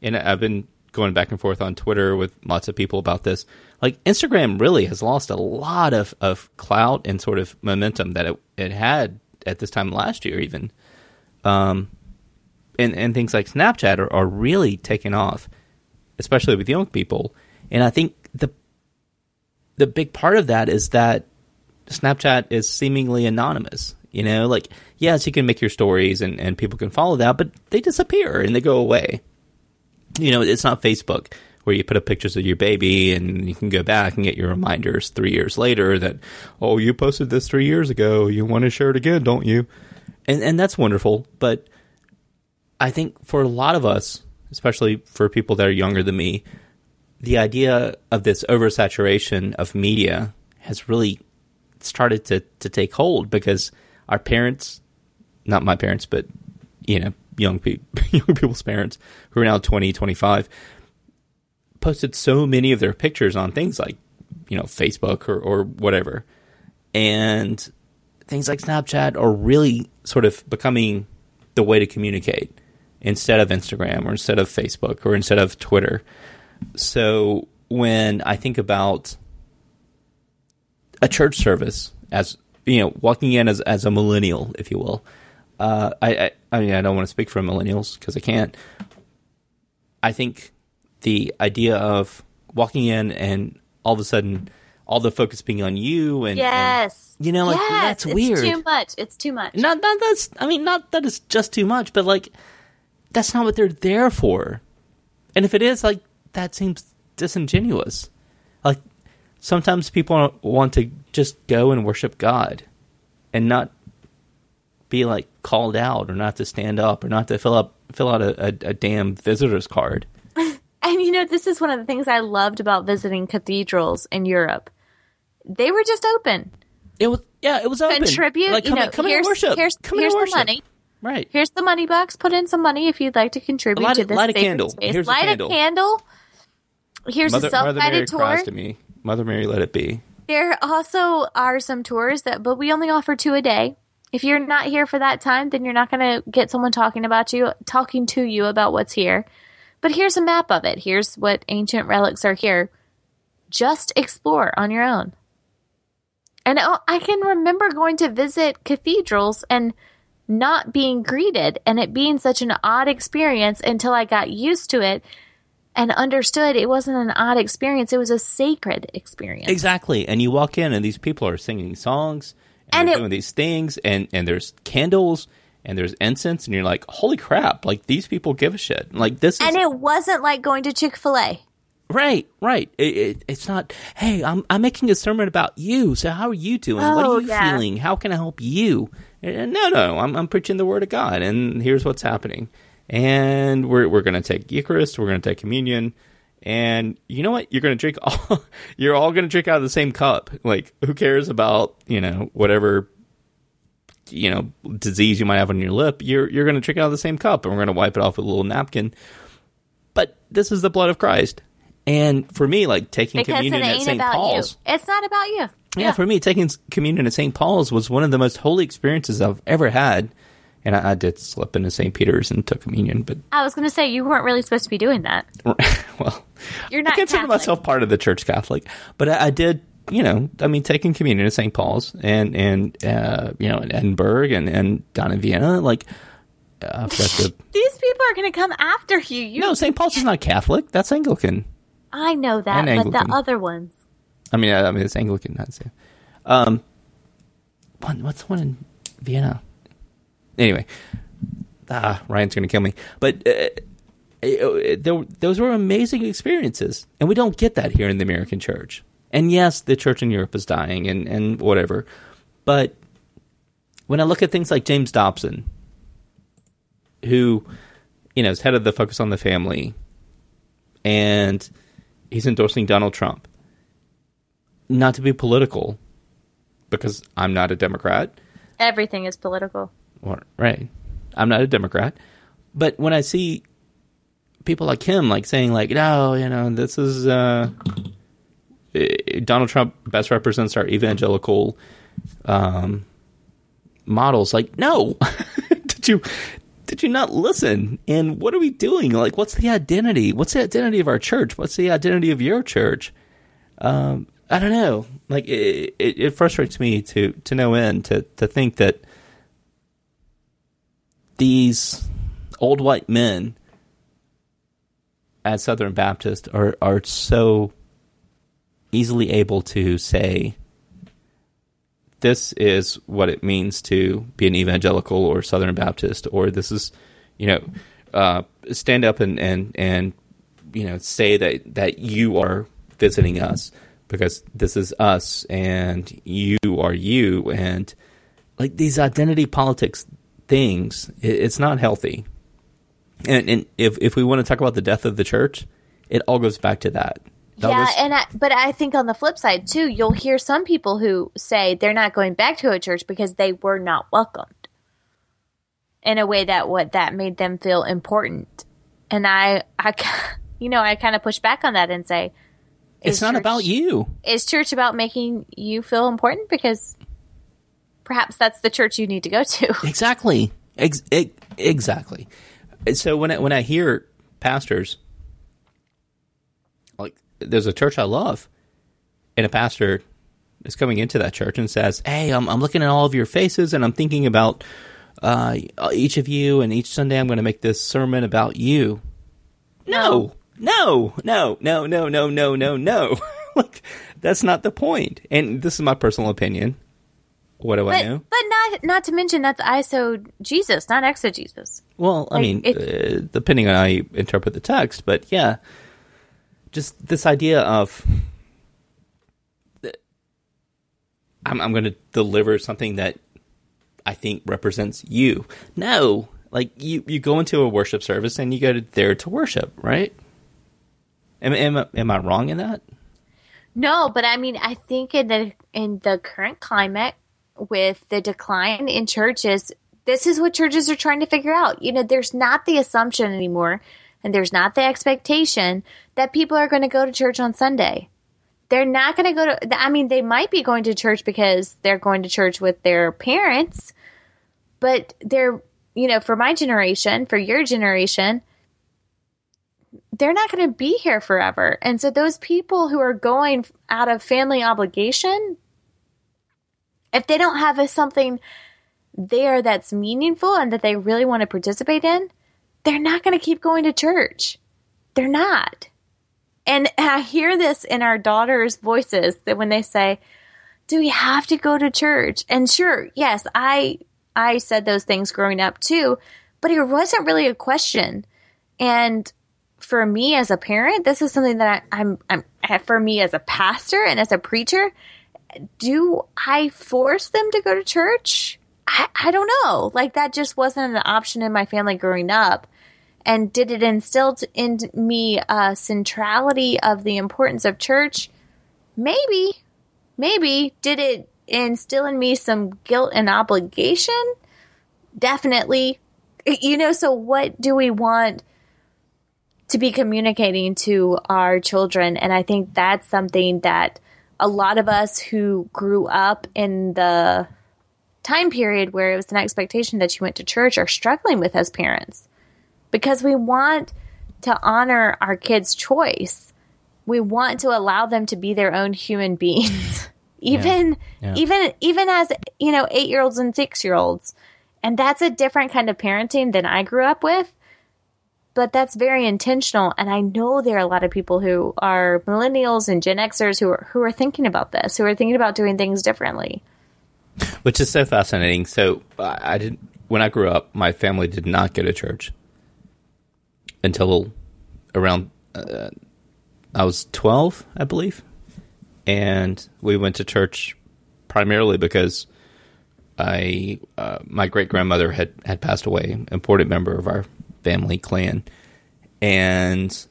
and I've been going back and forth on Twitter with lots of people about this. Like Instagram really has lost a lot of of clout and sort of momentum that it it had at this time last year, even. Um, and and things like Snapchat are, are really taking off, especially with young people. And I think the the big part of that is that Snapchat is seemingly anonymous. You know, like yes, you can make your stories and, and people can follow that, but they disappear and they go away. You know, it's not Facebook where you put up pictures of your baby and you can go back and get your reminders three years later that, oh, you posted this three years ago. You want to share it again, don't you? And and that's wonderful, but I think for a lot of us, especially for people that are younger than me, the idea of this oversaturation of media has really started to, to take hold because our parents, not my parents, but you know, young people, young people's parents who are now 20, 25, posted so many of their pictures on things like, you know, Facebook or, or whatever. And things like Snapchat are really sort of becoming the way to communicate instead of Instagram or instead of Facebook or instead of Twitter. So when I think about a church service as you know, walking in as as a millennial, if you will, uh, I, I I mean I don't want to speak for millennials because I can't. I think the idea of walking in and all of a sudden all the focus being on you and, and yes. you know, like yes, that's it's weird. too much. It's too much. not not that's I mean not that it's just too much, but like that's not what they're there for. And if it is, like that seems disingenuous. Like sometimes people want to just go and worship God and not be like called out or not to stand up or not to fill up fill out a, a, a damn visitor's card. And you know, this is one of the things I loved about visiting cathedrals in Europe. They were just open. It was yeah, it was open. Contribute, Like you come, know, in, come here's, and worship. here's, come here's and the worship. money. Right. Here's the money box. Put in some money if you'd like to contribute Light to this light a candle. space. Here's a light candle. a candle. Here's Mother, a self Mother Mary guided tour. to me. Mother Mary, let it be. There also are some tours that, but we only offer two a day. If you're not here for that time, then you're not going to get someone talking about you, talking to you about what's here. But here's a map of it. Here's what ancient relics are here. Just explore on your own. And I I can remember going to visit cathedrals and not being greeted and it being such an odd experience until I got used to it and understood it wasn't an odd experience, it was a sacred experience. Exactly. And you walk in and these people are singing songs and, And it- doing these things and, and there's candles and there's incense and you're like, holy crap, like these people give a shit. Like this is And it wasn't like going to Chick fil A. right, right. It, it, it's not, hey, I'm, I'm making a sermon about you. So how are you doing? what Oh, are you yeah. feeling? How can I help you? Uh, No, no, I'm, I'm preaching the word of God and here's what's happening. And we're, we're going to take Eucharist, we're going to take communion. And you know what? You're going to drink all, you're all going to drink out of the same cup. Like, who cares about, you know, whatever, you know, disease you might have on your lip? You're, you're going to drink out of the same cup and we're going to wipe it off with a little napkin. But this is the blood of Christ. And for me, like taking Because communion at St. Paul's. you. It's not about you. Yeah, for me, taking communion at St. Paul's was one of the most holy experiences I've ever had. And I, I did slip into St. Peter's and took communion, but I was going to say you weren't really supposed to be doing that. well, You're I not consider Catholic. myself part of the Church Catholic, but I, I did, you know, I mean, taking communion at St. Paul's and and uh, you know in Edinburgh and and down in Vienna, like uh, These people are going to come after you. you no St. Paul's is not Catholic, that's Anglican. I know that, but the other ones. I mean, I, I mean it's Anglican, not St. Um, what, what's the one in Vienna? Anyway, ah, Ryan's going to kill me. But uh, uh, there, those were amazing experiences, and we don't get that here in the American church. And yes, the church in Europe is dying, and and whatever. But when I look at things like James Dobson, who, you know, is head of the Focus on the Family, and he's endorsing Donald Trump. Not to be political, because I'm not a Democrat. Everything is political. Right. I'm not a Democrat. But when I see people like him, like saying, like, no, you know, this is uh, Donald Trump best represents our evangelical um, models. Like, no, did you did you not listen? And what are we doing? Like, what's the identity? What's the identity of our church? What's the identity of your church? Um, I don't know. Like, it, it, it frustrates me to to no end to to think that these old white men at Southern Baptist are are so easily able to say this is what it means to be an evangelical or Southern Baptist, or this is, you know, uh, stand up and, and, and, you know, say that, that you are visiting us because this is us and you are you. And like these identity politics things, it, it's not healthy. And, and if, if we want to talk about the death of the church, it all goes back to that yeah, and I, but I think on the flip side too, you'll hear some people who say they're not going back to a church because they were not welcomed in a way that what that made them feel important. And I, I, you know, I kind of push back on that and say, it's not church, about you. Is church about making you feel important? Because perhaps that's the church you need to go to. Exactly. Ex- exactly. So when I, when I hear pastors there's a church I love, and a pastor is coming into that church and says, "Hey, I'm, I'm looking at all of your faces, and I'm thinking about uh, each of you, and each Sunday I'm going to make this sermon about you." No, no, no, no, no, no, no, no, no. like that's not the point. And this is my personal opinion. What do but, I know? But not not to mention that's ISO Jesus, not exegesis. Well, I like, mean, it, uh, depending on how you interpret the text, but yeah, just this idea of I'm, I'm going to deliver something that I think represents you. No, like you, you go into a worship service and you go to, there to worship, right? Am, am, am I wrong in that? No, but I mean, I think in the in the current climate with the decline in churches, this is what churches are trying to figure out. You know, there's not the assumption anymore and there's not the expectation that people are going to go to church on Sunday. They're not going to go to, I mean, they might be going to church because they're going to church with their parents, but they're, you know, for my generation, for your generation, they're not going to be here forever. And so those people who are going out of family obligation, if they don't have a, something there that's meaningful and that they really want to participate in, they're not going to keep going to church. They're not. And I hear this in our daughters' voices that when they say, "Do we have to go to church?" And sure, yes, I I said those things growing up too, but it wasn't really a question. And for me as a parent, this is something that I, I'm, I'm for me as a pastor and as a preacher. Do I force them to go to church? I, I don't know. Like that just wasn't an option in my family growing up. And did it instill in me a centrality of the importance of church? Maybe. Maybe. Did it instill in me some guilt and obligation? Definitely. You know, so what do we want to be communicating to our children? And I think that's something that a lot of us who grew up in the time period where it was an expectation that you went to church are struggling with as parents because we want to honor our kids' choice. We want to allow them to be their own human beings. even yeah. Yeah. even even as you know 8-year-olds and 6-year-olds. And that's a different kind of parenting than I grew up with. But that's very intentional and I know there are a lot of people who are millennials and Gen Xers who are who are thinking about this, who are thinking about doing things differently. Which is so fascinating. So I didn't when I grew up, my family did not go to church until around uh, I was twelve, I believe, and we went to church primarily because I uh, my great grandmother had had passed away, important member of our family clan, and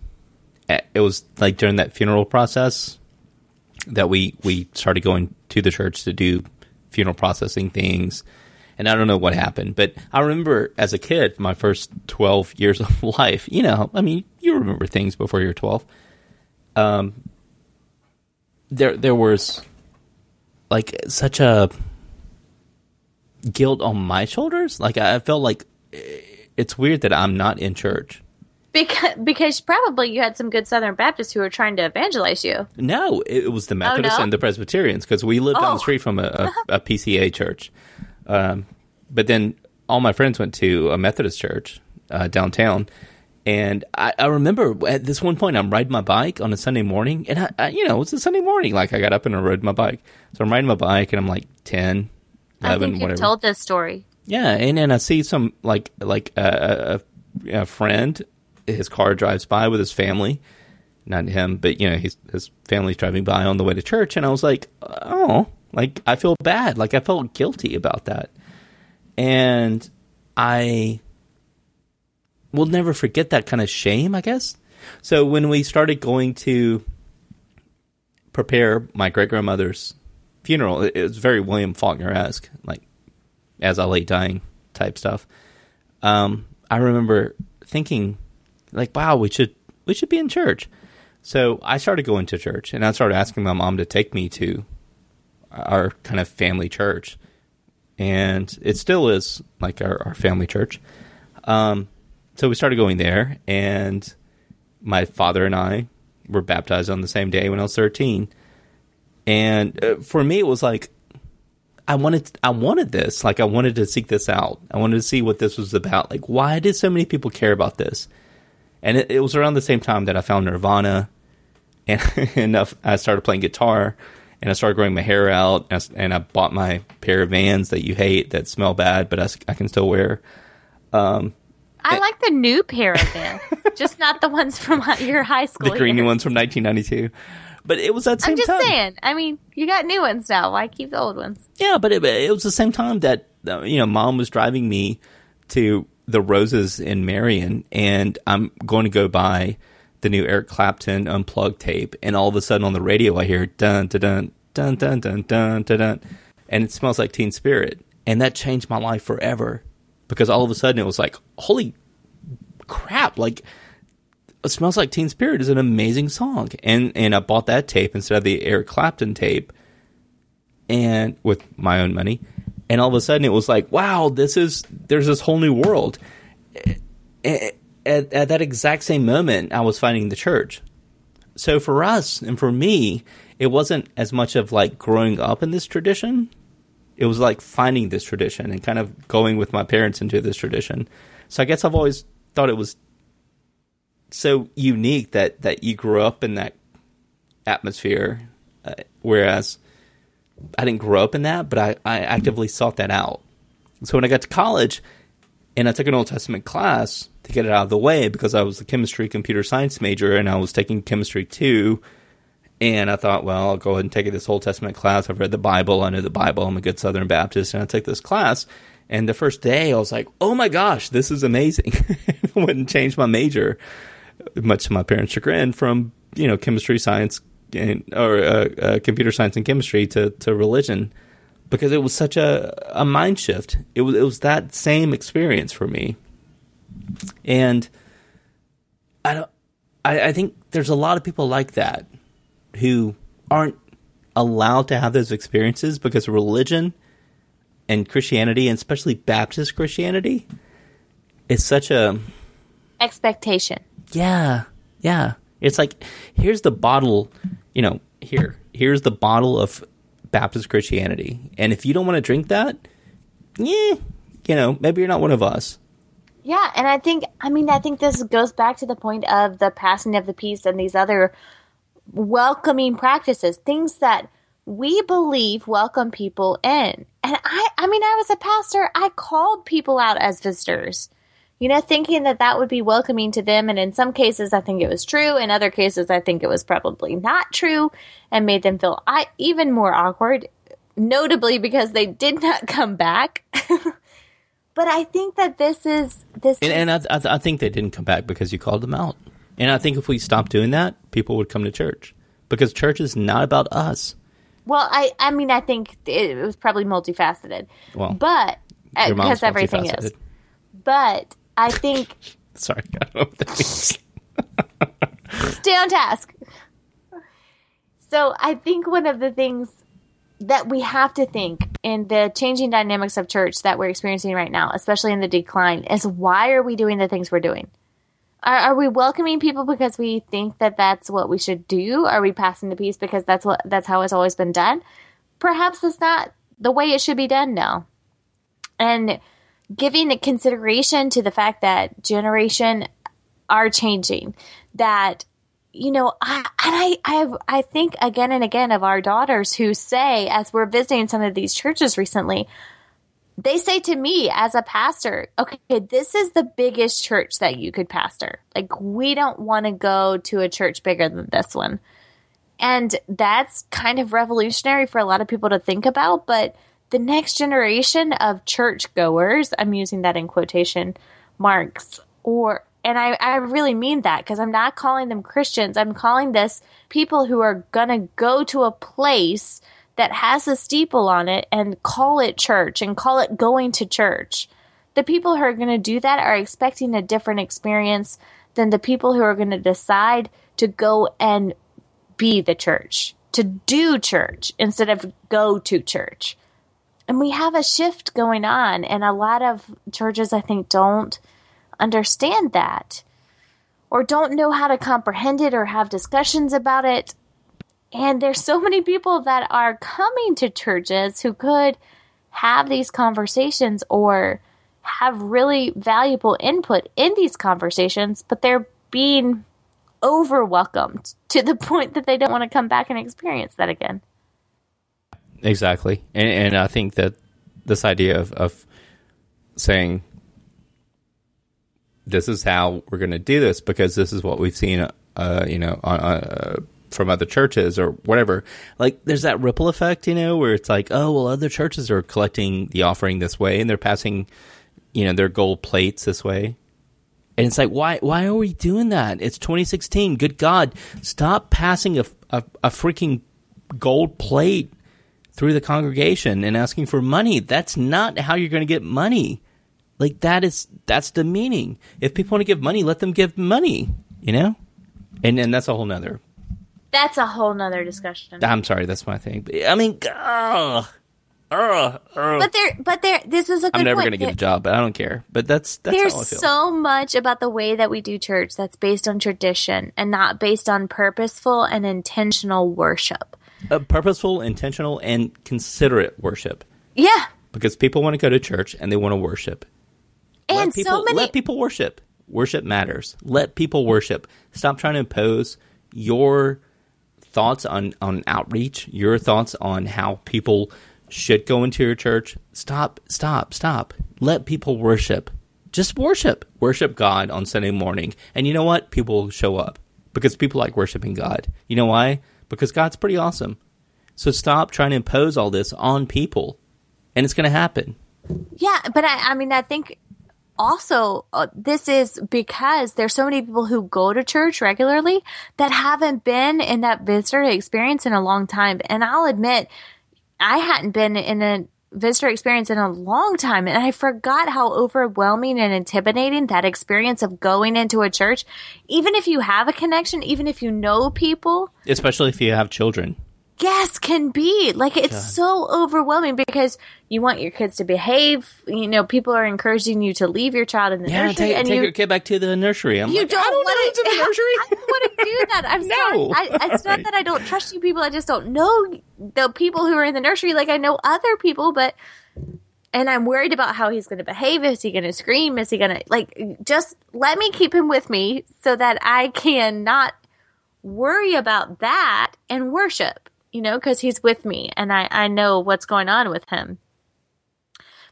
it was like during that funeral process that we we started going to the church to do funeral processing things. And I don't know what happened, but I remember as a kid, my first 12 years of life, you know, I mean, you remember things before you're 12. Um, there, there was like such a guilt on my shoulders. Like I felt like it's weird that I'm not in church. Because because probably you had some good Southern Baptists who were trying to evangelize you. No, it was the Methodists Oh, no? and the Presbyterians because we lived down Oh. the street from a, a, a PCA church. Um, but then all my friends went to a Methodist church uh, downtown, and I, I remember at this one point I'm riding my bike on a Sunday morning, and I, I you know it's a Sunday morning, like I got up and I rode my bike. So I'm riding my bike, and I'm like 10, 11, I 11, think you've whatever. told this story. Yeah, and then I see some like like a, a, a friend. His car drives by with his family, not him, but you know his his family's driving by on the way to church, and I was like, oh, like I feel bad, like I felt guilty about that, and I will never forget that kind of shame, I guess. So when we started going to prepare my great grandmother's funeral, it, was very William Faulkner esque, like as I lay dying type stuff. Um, I remember thinking, like, wow, we should we should be in church. So I started going to church, and I started asking my mom to take me to our kind of family church, and it still is like our, our family church. Um, so we started going there, and my father and I were baptized on the same day when I was thirteen. And uh, for me, it was like I wanted I wanted this. Like I wanted to seek this out. I wanted to see what this was about. Like why did so many people care about this? And it, it was around the same time that I found Nirvana, and and I- I started playing guitar, and I started growing my hair out, and I, and I bought my pair of Vans that you hate that smell bad, but I can still wear. I like the new pair of Vans, just not the ones from your high school. The green years. ones from 1992. But it was that same time. I'm just time. saying. I mean, you got new ones now. Why keep the old ones? Yeah, but it, it was the same time that uh, you know, mom was driving me to the Roses in Marion, and I'm going to go buy the new Eric Clapton unplugged tape, and all of a sudden on the radio I hear dun dun dun dun dun dun dun dun, and it smells like Teen Spirit, and that changed my life forever because all of a sudden it was like, holy crap, like it smells like Teen Spirit is an amazing song, and and I bought that tape instead of the Eric Clapton tape and with my own money. And all of a sudden it was like wow this is there's this whole new world. At, at, at that exact same moment i was finding the church. So for us and for me it wasn't as much of like growing up in this tradition. It was like finding this tradition and kind of going with my parents into this tradition. So i guess i've always thought it was so unique that that you grew up in that atmosphere uh, whereas I didn't grow up in that, but I, I actively sought that out. So when I got to college and I took an Old Testament class to get it out of the way because I was a chemistry computer science major and I was taking chemistry too. And I thought, well, I'll go ahead and take this Old Testament class. I've read the Bible. I know the Bible. I'm a good Southern Baptist. And I take this class. And the first day I was like, oh my gosh, this is amazing. I wouldn't change my major, much to my parents' chagrin, from, you know, chemistry, science, and, or uh, uh, computer science and chemistry to, to religion because it was such a, a mind shift. It was, it was that same experience for me. And I don't, I, I think there's a lot of people like that who aren't allowed to have those experiences because religion and Christianity, and especially Baptist Christianity, is such a Expectation. yeah, yeah. It's like here's the bottle, you know, here. Here's the bottle of Baptist Christianity. And if you don't want to drink that, yeah, you know, maybe you're not one of us. Yeah, and I think I mean I think this goes back to the point of the passing of the peace and these other welcoming practices, things that we believe welcome people in. And I I mean I was a pastor, I called people out as visitors. You know, thinking that that would be welcoming to them and in some cases I think it was true, in other cases I think it was probably not true and made them feel I even more awkward notably because they did not come back. but I think that this is this. And, and I, I, I think they didn't come back because you called them out. And I think if we stopped doing that, people would come to church because church is not about us. well, I I mean I think it, was probably multifaceted, Well, but uh, because everything is. But I think Sorry, I don't know what that means. stay on task. So I think one of the things that we have to think in the changing dynamics of church that we're experiencing right now, especially in the decline, is why are we doing the things we're doing? Are, are we welcoming people because we think that that's what we should do? Are we passing the peace because that's what that's how it's always been done? Perhaps it's not the way it should be done now. And giving consideration to the fact that generation are changing, that you know, I and I I I think again and again of our daughters who say as we're visiting some of these churches recently, they say to me as a pastor, okay, this is the biggest church that you could pastor. Like we don't want to go to a church bigger than this one. And that's kind of revolutionary for a lot of people to think about, but the next generation of church goers, I'm using that in quotation marks, or and I, I really mean that because I'm not calling them Christians. I'm calling this people who are gonna go to a place that has a steeple on it and call it church and call it going to church. The people who are going to do that are expecting a different experience than the people who are going to decide to go and be the church, to do church instead of go to church. And we have a shift going on, and a lot of churches, I think, don't understand that or don't know how to comprehend it or have discussions about it. And there's so many people that are coming to churches who could have these conversations or have really valuable input in these conversations, but they're being overwelcomed to the point that they don't want to come back and experience that again. Exactly, and, and I think that this idea of, of saying this is how we're going to do this because this is what we've seen, uh, you know, on, uh, from other churches or whatever. Like, there's that ripple effect, you know, where it's like, oh, well, other churches are collecting the offering this way and they're passing, you know, their gold plates this way. And it's like, why? Why are we doing that? It's 2016. Good God, stop passing a, a, a freaking gold plate through the congregation and asking for money. That's not how you're going to get money. Like that is that's the meaning. If people want to give money, let them give money. You know, and and that's a whole nother. That's a whole nother discussion. I'm sorry, that's my thing. But, I mean, ugh, ugh, ugh. But there, but there, this is a good I'm never point. to get a job, but I don't care. But that's that's There's how I feel. so much about the way that we do church that's based on tradition and not based on purposeful and intentional worship. A purposeful, intentional, and considerate worship. Yeah. Because people want to go to church and they want to worship. And let people, so many let people worship. Worship matters. Let people worship. Stop trying to impose your thoughts on on outreach, your thoughts on how people should go into your church. Stop, stop, stop. Let people worship. Just worship. Worship God on Sunday morning. And you know what? People will show up because people like worshiping God. You know why? Because God's pretty awesome. So stop trying to impose all this on people. And it's going to happen. Yeah, but I, I mean, I think also uh, this is because there's so many people who go to church regularly that haven't been in that visitor experience in a long time. And I'll admit, I hadn't been in a visitor experience in a long time and I forgot how overwhelming and intimidating that experience of going into a church even if you have a connection even if you know people Especially if you have children. Yes can be like it's so overwhelming because you want your kids to behave you know people are encouraging you to leave your child in the Yeah, nursery take, and take you your kid back to the nursery. I'm you like, don't I don't want in the nursery. I don't want to do that. I'm No. sorry. I, it's not that I don't trust you people. I just don't know the people who are in the nursery. Like I know other people, but and I'm worried about how he's going to behave. Is he going to scream? Is he going to like just let me keep him with me so that I can not worry about that and worship. You know, because he's with me and I I know what's going on with him.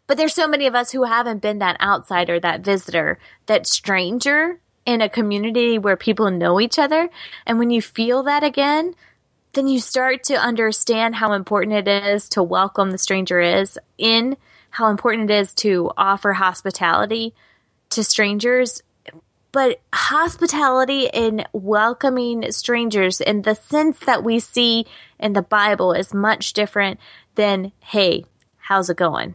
But there's so many of us who haven't been that outsider, that visitor, that stranger in a community where people know each other. And when you feel that again, then you start to understand how important it is to welcome the stranger is in, how important it is to offer hospitality to strangers. But hospitality and welcoming strangers in the sense that we see in the Bible is much different than, hey, how's it going?